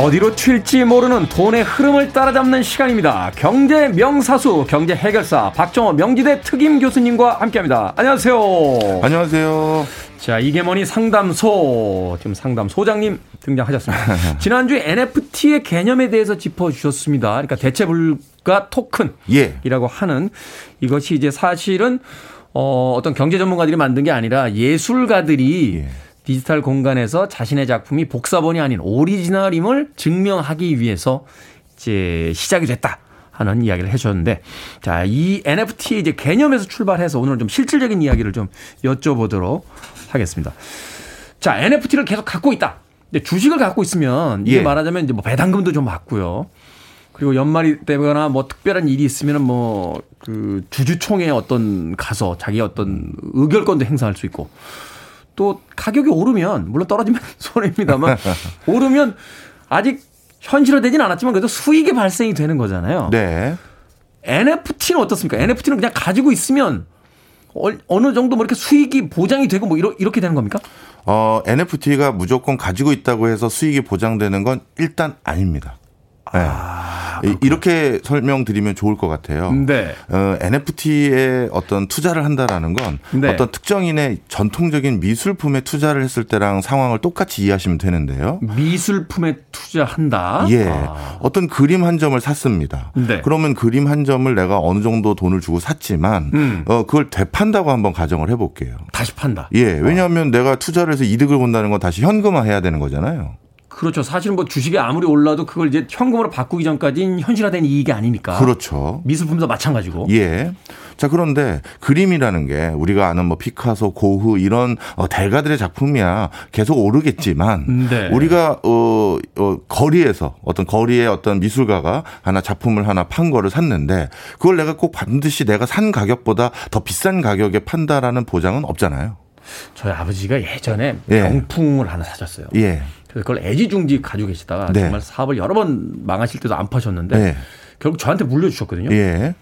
어디로 튈지 모르는 돈의 흐름을 따라잡는 시간입니다. 경제 명사수, 경제 해결사 박정호 명지대 특임 교수님과 함께합니다. 안녕하세요. 안녕하세요. 자, 이게머니 상담소, 지금 상담소장님 등장하셨습니다. [LAUGHS] 지난주에 NFT의 개념에 대해서 짚어주셨습니다. 그러니까 대체불가 토큰이라고 예. 하는 이것이 이제 사실은 어, 어떤 경제 전문가들이 만든 게 아니라 예술가들이 예. 디지털 공간에서 자신의 작품이 복사본이 아닌 오리지널임을 증명하기 위해서 이제 시작이 됐다. 하는 이야기를 해주셨는데, 자, 이 NFT 이제 개념에서 출발해서 오늘 좀 실질적인 이야기를 좀 여쭤보도록 하겠습니다. 자, NFT를 계속 갖고 있다. 근데 주식을 갖고 있으면 이게 예. 말하자면 이제 뭐 배당금도 좀 받고요. 그리고 연말이 되거나 뭐 특별한 일이 있으면은 뭐 그 주주총회 어떤 가서 자기 어떤 의결권도 행사할 수 있고 또 가격이 오르면 물론 떨어지면 [LAUGHS] 손해입니다만 오르면 아직 현실화되진 않았지만 그래도 수익이 발생이 되는 거잖아요. 네. NFT는 어떻습니까? NFT는 그냥 가지고 있으면 어느 정도 뭐 이렇게 수익이 보장이 되고 뭐 이렇게 되는 겁니까? 어, NFT가 무조건 가지고 있다고 해서 수익이 보장되는 건 일단 아닙니다. 네. 아, 이렇게 설명드리면 좋을 것 같아요. 네. 어, NFT에 어떤 투자를 한다라는 건 네. 어떤 특정인의 전통적인 미술품에 투자를 했을 때랑 상황을 똑같이 이해하시면 되는데요. 미술품에 투자한다. 예. 아. 어떤 그림 한 점을 샀습니다. 네. 그러면 그림 한 점을 내가 어느 정도 돈을 주고 샀지만 음. 어, 그걸 되판다고 한번 가정을 해볼게요. 다시 판다. 예. 왜냐하면 어. 내가 투자를 해서 이득을 본다는 건 다시 현금화해야 되는 거잖아요. 그렇죠. 사실은 뭐 주식이 아무리 올라도 그걸 이제 현금으로 바꾸기 전까지는 현실화된 이익이 아니니까. 그렇죠. 미술품도 마찬가지고. 예. 자, 그런데 그림이라는 게 우리가 아는 뭐 피카소, 고흐 이런 어, 대가들의 작품이야 계속 오르겠지만 네. 우리가 어, 어 거리에서 어떤 거리에 어떤 미술가가 하나 작품을 하나 판 거를 샀는데 그걸 내가 꼭 반드시 내가 산 가격보다 더 비싼 가격에 판다라는 보장은 없잖아요. 저희 아버지가 예전에 예. 명품을 하나 사셨어요. 예. 그래서 그걸 애지중지 가지고 계시다가 네. 정말 사업을 여러 번 망하실 때도 안 파셨는데 네. 결국 저한테 물려주셨거든요. 예.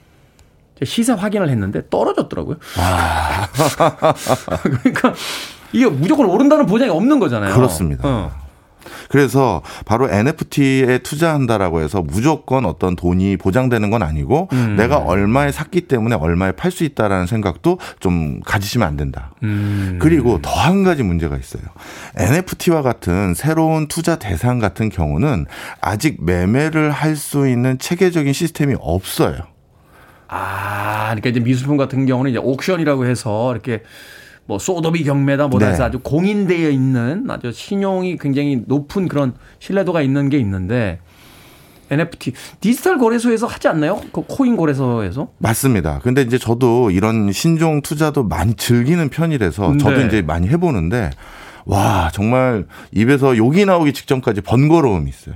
시세 확인을 했는데 떨어졌더라고요. [LAUGHS] 그러니까 이게 무조건 오른다는 보장이 없는 거잖아요. 그렇습니다. 어. 그래서 바로 NFT에 투자한다라고 해서 무조건 어떤 돈이 보장되는 건 아니고 음. 내가 얼마에 샀기 때문에 얼마에 팔 수 있다라는 생각도 좀 가지시면 안 된다. 음. 그리고 더 한 가지 문제가 있어요. NFT와 같은 새로운 투자 대상 같은 경우는 아직 매매를 할 수 있는 체계적인 시스템이 없어요. 아, 그러니까 이제 미술품 같은 경우는 이제 옥션이라고 해서 이렇게 뭐 소도비 경매다 뭐다 해서 네. 아주 공인되어 있는 아주 신용이 굉장히 높은 그런 신뢰도가 있는 게 있는데 NFT 디지털 거래소에서 하지 않나요? 그 코인 거래소에서? 맞습니다. 근데 이제 저도 이런 신종 투자도 많이 즐기는 편이라서 네. 저도 이제 많이 해보는데 와 정말 입에서 욕이 나오기 직전까지 번거로움이 있어요.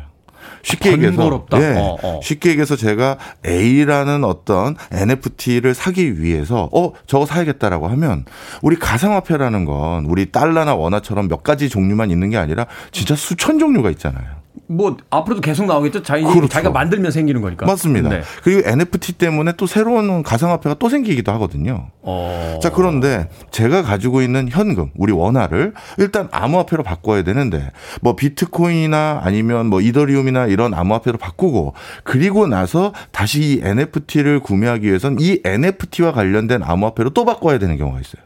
쉽게 얘기해서 예, 어, 어. 쉽게 얘기해서 제가 A라는 어떤 NFT를 사기 위해서 어 저거 사야겠다라고 하면 우리 가상화폐라는 건 우리 달러나 원화처럼 몇 가지 종류만 있는 게 아니라 진짜 수천 종류가 있잖아요. 뭐 앞으로도 계속 나오겠죠. 자기 그렇죠. 자기가 만들면 생기는 거니까. 맞습니다. 네. 그리고 NFT 때문에 또 새로운 가상화폐가 또 생기기도 하거든요. 어... 자 그런데 제가 가지고 있는 현금, 우리 원화를 일단 암호화폐로 바꿔야 되는데 뭐 비트코인이나 아니면 뭐 이더리움이나 이런 암호화폐로 바꾸고 그리고 나서 다시 이 NFT를 구매하기 위해선 이 NFT와 관련된 암호화폐로 또 바꿔야 되는 경우가 있어요.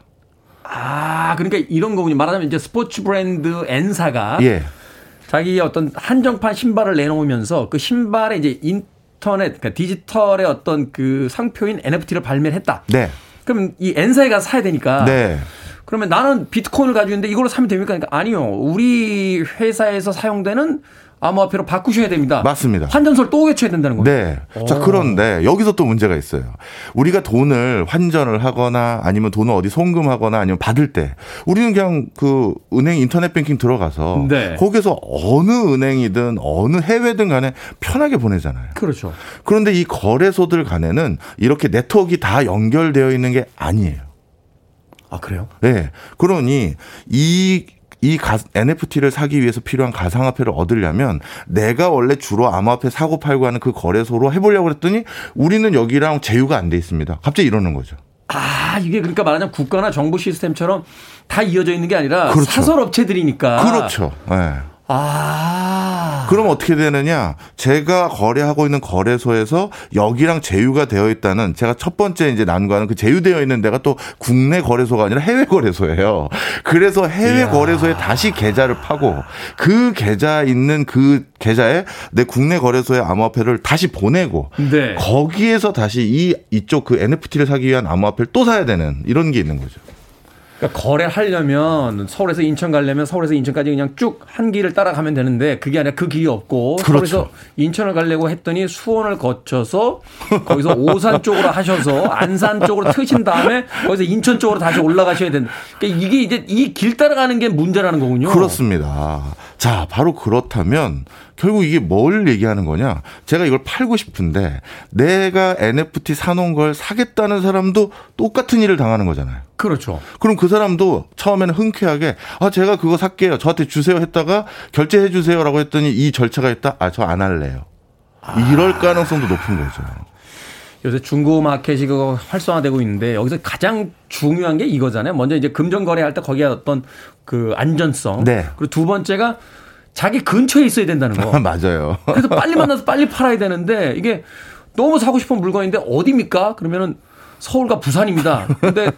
아, 그러니까 이런 거군요. 말하자면 이제 스포츠 브랜드 N사가 예. 자기의 어떤 한정판 신발을 내놓으면서 그 신발에 이제 인터넷, 그러니까 디지털의 어떤 그 상표인 NFT를 발매를 했다. 네. 그럼 이 N사에 가서 사야 되니까. 네. 그러면 나는 비트코인을 가지고 있는데 이걸로 사면 됩니까? 그러니까 아니요. 우리 회사에서 사용되는 암호화폐로 바꾸셔야 됩니다. 맞습니다. 환전소를 또 외쳐야 된다는 거예요. 네. 오. 자, 그런데 여기서 또 문제가 있어요. 우리가 돈을 환전을 하거나 아니면 돈을 어디 송금하거나 아니면 받을 때 우리는 그냥 그 은행 인터넷 뱅킹 들어가서 네. 거기서 어느 은행이든 어느 해외든 간에 편하게 보내잖아요. 그렇죠. 그런데 이 거래소들 간에는 이렇게 네트워크가 다 연결되어 있는 게 아니에요. 아, 그래요? 네. 그러니 이 이 가, NFT를 사기 위해서 필요한 가상화폐를 얻으려면 내가 원래 주로 암호화폐 사고 팔고 하는 그 거래소로 해보려고 그랬더니 우리는 여기랑 제휴가 안 돼 있습니다. 갑자기 이러는 거죠. 아, 이게 그러니까 말하자면 국가나 정부 시스템처럼 다 이어져 있는 게 아니라 그렇죠. 사설 업체들이니까. 그렇죠. 네. 아. 그럼 어떻게 되느냐? 제가 거래하고 있는 거래소에서 여기랑 제휴가 되어 있다는 제가 첫 번째 이제 난관은 그 제휴되어 있는 데가 또 국내 거래소가 아니라 해외 거래소예요. 그래서 해외 이야. 거래소에 다시 계좌를 파고 그 계좌 있는 그 계좌에 내 국내 거래소의 암호화폐를 다시 보내고 네. 거기에서 다시 이 이쪽 그 NFT를 사기 위한 암호화폐를 또 사야 되는 이런 게 있는 거죠. 그러니까 거래하려면 서울에서 인천 가려면 서울에서 인천까지 그냥 쭉 한 길을 따라가면 되는데 그게 아니라 그 길이 없고 그렇죠. 서울에서 인천을 가려고 했더니 수원을 거쳐서 거기서 오산 쪽으로 하셔서 안산 쪽으로 트신 다음에 거기서 인천 쪽으로 다시 올라가셔야 된다. 그러니까 이게 이제 이 길 따라가는 게 문제라는 거군요. 그렇습니다. 자, 바로 그렇다면 결국 이게 뭘 얘기하는 거냐? 제가 이걸 팔고 싶은데 내가 NFT 사놓은 걸 사겠다는 사람도 똑같은 일을 당하는 거잖아요. 그렇죠. 그럼 그 사람도 처음에는 흔쾌하게 아 제가 그거 살게요. 저한테 주세요 했다가 결제해 주세요라고 했더니 이 절차가 있다. 아 저 안 할래요. 이럴 가능성도 높은 거죠. 요새 중고 마켓이 그거 활성화되고 있는데 여기서 가장 중요한 게 이거잖아요. 먼저 이제 금전 거래할 때 거기에 어떤 그 안전성. 네. 그리고 두 번째가 자기 근처에 있어야 된다는 거. [LAUGHS] 맞아요. 그래서 빨리 만나서 빨리 팔아야 되는데 이게 너무 사고 싶은 물건인데 어디입니까? 그러면은 서울과 부산입니다. 근데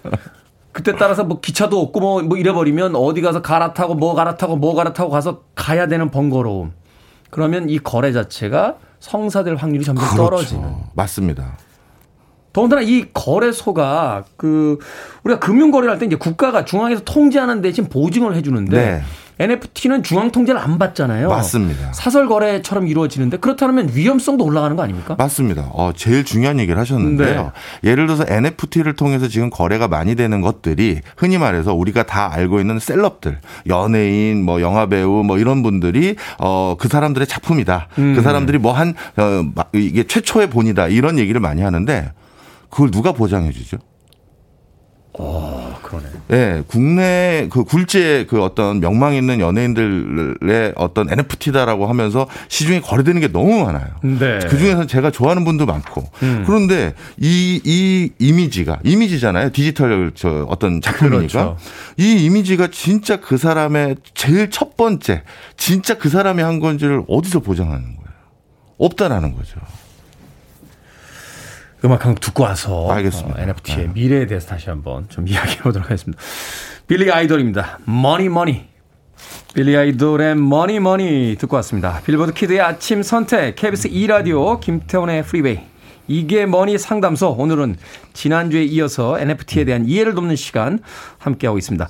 그때 따라서 뭐 기차도 없고 뭐, 뭐 이래버리면 어디 가서 갈아타고 뭐 갈아타고 뭐 갈아타고 가서 가야 되는 번거로움. 그러면 이 거래 자체가 성사될 확률이 점점 그렇죠. 떨어지는. 맞습니다. 더군다나 이 거래소가 그 우리가 금융 거래를 할 때 이제 국가가 중앙에서 통제하는 대신 보증을 해주는데 네. NFT는 중앙 통제를 안 받잖아요. 맞습니다. 사설 거래처럼 이루어지는데 그렇다면 위험성도 올라가는 거 아닙니까? 맞습니다. 어, 제일 중요한 얘기를 하셨는데요. 네. 예를 들어서 NFT를 통해서 지금 거래가 많이 되는 것들이 흔히 말해서 우리가 다 알고 있는 셀럽들, 연예인, 뭐 영화 배우, 뭐 이런 분들이 어, 그 사람들의 작품이다. 음. 그 사람들이 뭐한 어, 이게 최초의 본이다. 이런 얘기를 많이 하는데 그걸 누가 보장해 주죠? 어, 그러네. 네, 국내 그 굴지의 그 어떤 명망 있는 연예인들의 어떤 NFT다라고 하면서 시중에 거래되는 게 너무 많아요. 네. 그 중에서 제가 좋아하는 분도 많고. 음. 그런데 이, 이 이미지가, 이미지잖아요. 디지털 저 어떤 작품이니까. 그렇죠. 이 이미지가 진짜 그 사람의 제일 첫 번째, 진짜 그 사람이 한 건지를 어디서 보장하는 거예요? 없다라는 거죠. 음악 한 곡 듣고 와서 알겠습니다. 어, NFT의 네. 미래에 대해서 다시 한번 좀 [LAUGHS] 이야기해 보도록 하겠습니다. 빌리 아이돌입니다. Mony Mony. 빌리 아이돌의 Mony Mony 듣고 왔습니다. 빌보드 키드의 아침 선택 KBS 2 라디오 김태원의 프리웨이 이게 머니 상담소 오늘은 지난주에 이어서 NFT에 대한 이해를 돕는 시간 함께하고 있습니다.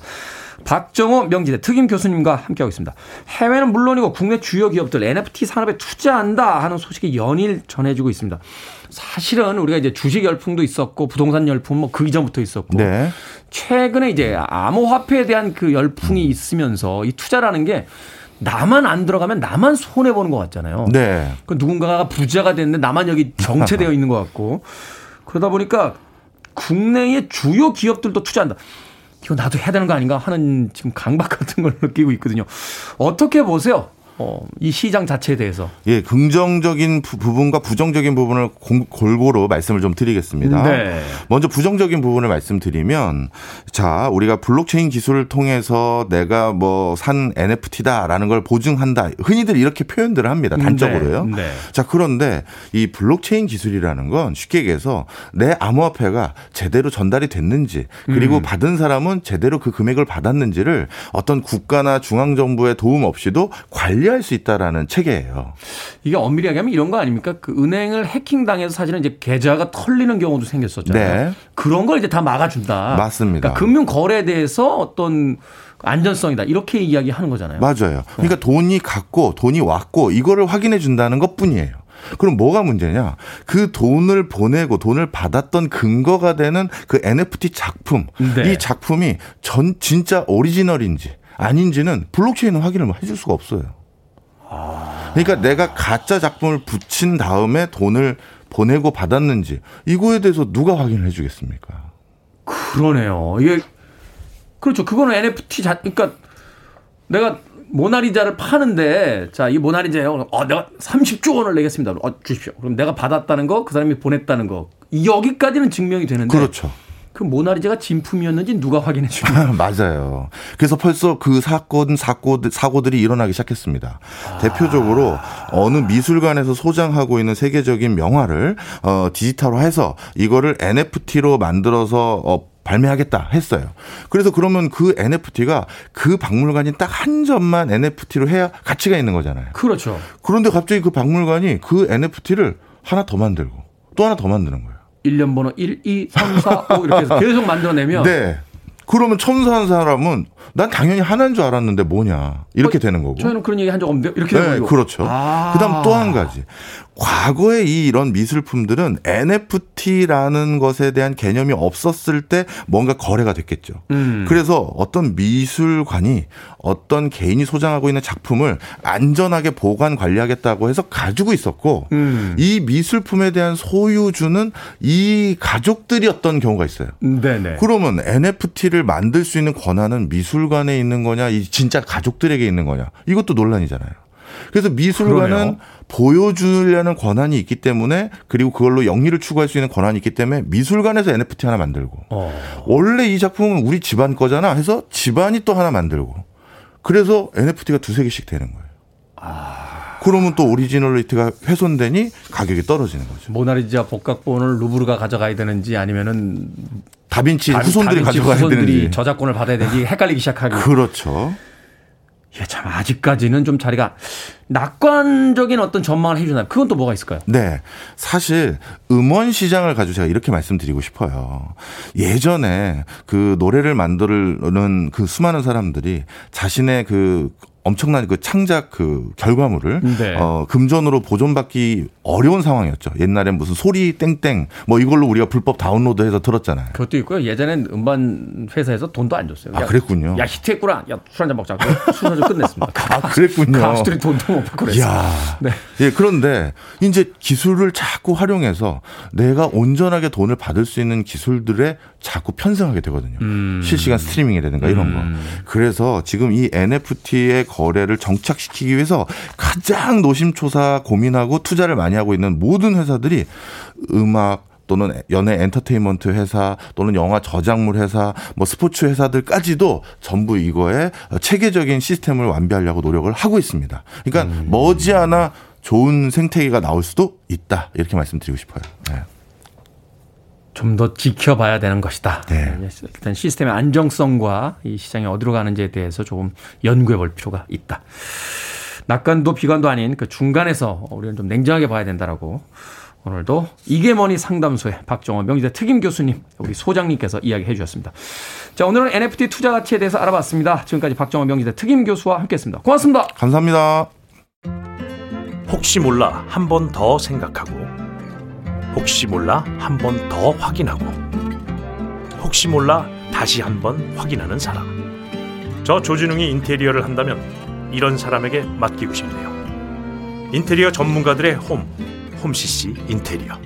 박정호 명지대 특임 교수님과 함께하고 있습니다. 해외는 물론이고 국내 주요 기업들 NFT 산업에 투자한다 하는 소식이 연일 전해지고 있습니다. 사실은 우리가 이제 주식 열풍도 있었고 부동산 열풍 뭐 그 이전부터 있었고 네. 최근에 이제 암호화폐에 대한 그 열풍이 있으면서 이 투자라는 게 나만 안 들어가면 나만 손해 보는 것 같잖아요. 네. 그 누군가가 부자가 됐는데 나만 여기 정체되어 있는 것 같고 그러다 보니까 국내의 주요 기업들도 투자한다. 이거 나도 해야 되는 거 아닌가 하는 지금 강박 같은 걸 [LAUGHS] 느끼고 있거든요. 어떻게 보세요? 어, 이 시장 자체에 대해서. 예, 긍정적인 부, 분과 부정적인 부분을 공, 골고루 말씀을 좀 드리겠습니다. 네. 먼저 부정적인 부분을 말씀드리면 자, 우리가 블록체인 기술을 통해서 내가 뭐 산 NFT다라는 걸 보증한다. 흔히들 이렇게 표현들을 합니다. 단적으로요. 네. 네. 자, 그런데 이 블록체인 기술이라는 건 쉽게 얘기해서 내 암호화폐가 제대로 전달이 됐는지 그리고 음. 받은 사람은 제대로 그 금액을 받았는지를 어떤 국가나 중앙정부의 도움 없이도 관리 관리할 수 있다라는 체계예요. 이게 엄밀히 얘기하면 이런 거 아닙니까? 그 은행을 해킹당해서 사실은 이제 계좌가 털리는 경우도 생겼었잖아요. 네. 그런 걸 이제 다 막아준다. 맞습니다. 그러니까 금융 거래에 대해서 어떤 안전성이다 이렇게 이야기하는 거잖아요. 맞아요. 그러니까 네. 돈이 갔고 돈이 왔고 이거를 확인해 준다는 것뿐이에요. 그럼 뭐가 문제냐? 그 돈을 보내고 돈을 받았던 근거가 되는 그 NFT 작품, 네. 이 작품이 전 진짜 오리지널인지 아닌지는 블록체인은 확인을 해줄 수가 없어요. 그러니까 내가 가짜 작품을 붙인 다음에 돈을 보내고 받았는지 이거에 대해서 누가 확인을 해주겠습니까? 그러네요. 이게 그렇죠. 그거는 NFT 자, 그러니까 내가 모나리자를 파는데 자 이 모나리자요. 어 내가 30조 원을 내겠습니다. 어 주십시오. 그럼 내가 받았다는 거, 그 사람이 보냈다는 거 여기까지는 증명이 되는데 그렇죠. 그 모나리자가 진품이었는지 누가 확인해 주냐? [LAUGHS] 맞아요. 그래서 벌써 그 사건 사고 사고들이 일어나기 시작했습니다. 아. 대표적으로 어느 미술관에서 소장하고 있는 세계적인 명화를 어 디지털화해서 이거를 NFT로 만들어서 어 발매하겠다 했어요. 그래서 그러면 그 NFT가 그 박물관이 딱 한 점만 NFT로 해야 가치가 있는 거잖아요. 그렇죠. 그런데 갑자기 그 박물관이 그 NFT를 하나 더 만들고 또 하나 더 만드는 거예요. 1년 번호 1, 2, 3, 4, 5 이렇게 해서 계속 만들어내면 [LAUGHS] 네. 그러면 첨사한 사람은 난 당연히 하나인 줄 알았는데 뭐냐 이렇게 어, 되는 거고. 저희는 그런 얘기 한 적 없는데 이렇게 네, 되는 그렇죠. 아. 그다음 또 한 가지 과거에 이 이런 미술품들은 NFT라는 것에 대한 개념이 없었을 때 뭔가 거래가 됐겠죠. 음. 그래서 어떤 미술관이 어떤 개인이 소장하고 있는 작품을 안전하게 보관 관리하겠다고 해서 가지고 있었고 음. 이 미술품에 대한 소유주는 이 가족들이었던 경우가 있어요. 네네. 그러면 NFT를 만들 수 있는 권한은 미술관에 있는 거냐, 이 진짜 가족들에게 있는 거냐 이것도 논란이잖아요. 그래서 미술관은 그러네요. 보여주려는 권한이 있기 때문에 그리고 그걸로 영리를 추구할 수 있는 권한이 있기 때문에 미술관에서 NFT 하나 만들고 어. 원래 이 작품은 우리 집안 거잖아 해서 집안이 또 하나 만들고 그래서 NFT가 두세 개씩 되는 거예요. 아. 그러면 또 originality가 훼손되니 가격이 떨어지는 거죠. 모나리자 복각본을 루브르가 가져가야 되는지 아니면은 다빈치 후손들이 다빈치 가져가야 후손들이 되는지 저작권을 받아야 되는지 헷갈리기 시작하고 그렇죠. 예, 참 아직까지는 좀 자리가 낙관적인 어떤 전망을 해주나요? 그건 또 뭐가 있을까요? 네, 사실 음원 시장을 가지고 제가 이렇게 말씀드리고 싶어요. 예전에 그 노래를 만드는 그 수많은 사람들이 자신의 그 엄청난 그 창작 그 결과물을 네. 어, 금전으로 보존받기 어려운 상황이었죠. 옛날엔 무슨 소리 땡땡 뭐 이걸로 우리가 불법 다운로드해서 들었잖아요. 그것도 있고요. 예전엔 음반 회사에서 돈도 안 줬어요. 아 야, 그랬군요. 야 히트했구나. 야 술 한잔 먹자. 술 한잔 끝냈습니다. [LAUGHS] 아 그랬군요. 가수들이 돈도 못 받고 그랬어요. 네. 예 그런데 이제 기술을 자꾸 활용해서 내가 온전하게 돈을 받을 수 있는 기술들에 자꾸 편승하게 되거든요. 음. 실시간 스트리밍이라든가 이런 거. 음. 그래서 지금 이 NFT의 거래를 정착시키기 위해서 가장 노심초사 고민하고 투자를 많이 하고 있는 모든 회사들이 음악 또는 연예 엔터테인먼트 회사 또는 영화 저작물 회사 뭐 스포츠 회사들까지도 전부 이거에 체계적인 시스템을 완비하려고 노력을 하고 있습니다. 그러니까 음. 머지않아 좋은 생태계가 나올 수도 있다 이렇게 말씀드리고 싶어요. 네. 좀 더 지켜봐야 되는 것이다. 네. 일단 시스템의 안정성과 이 시장이 어디로 가는지에 대해서 조금 연구해 볼 필요가 있다. 낙관도 비관도 아닌 그 중간에서 우리는 좀 냉정하게 봐야 된다라고 오늘도 이게 뭐니 상담소의 박정원 명지대 특임 교수님, 우리 소장님께서 이야기해 주셨습니다. 자, 오늘은 NFT 투자 가치에 대해서 알아봤습니다. 지금까지 박정원 명지대 특임 교수와 함께 했습니다. 고맙습니다. 감사합니다. 혹시 몰라 한 번 더 생각하고 혹시 몰라? 한 번 더 확인하고. 혹시 몰라? 다시 한 번 확인하는 사람. 저 조진웅이 인테리어를 한다면 이런 사람에게 맡기고 싶네요. 인테리어 전문가들의 홈 홈CC 인테리어.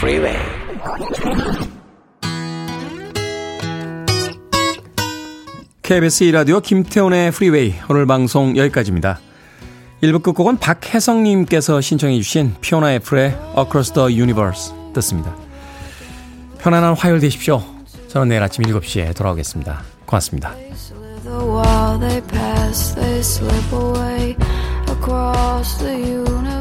프 KBS 2라디오 김태훈의 프리웨이 오늘 방송 여기까지입니다. 1부 끝곡은 박혜성님께서 신청해 주신 피오나 애플의 Across the Universe 듣습니다. 편안한 화요일 되십시오. 저는 내일 아침 7시에 돌아오겠습니다. 고맙습니다. across the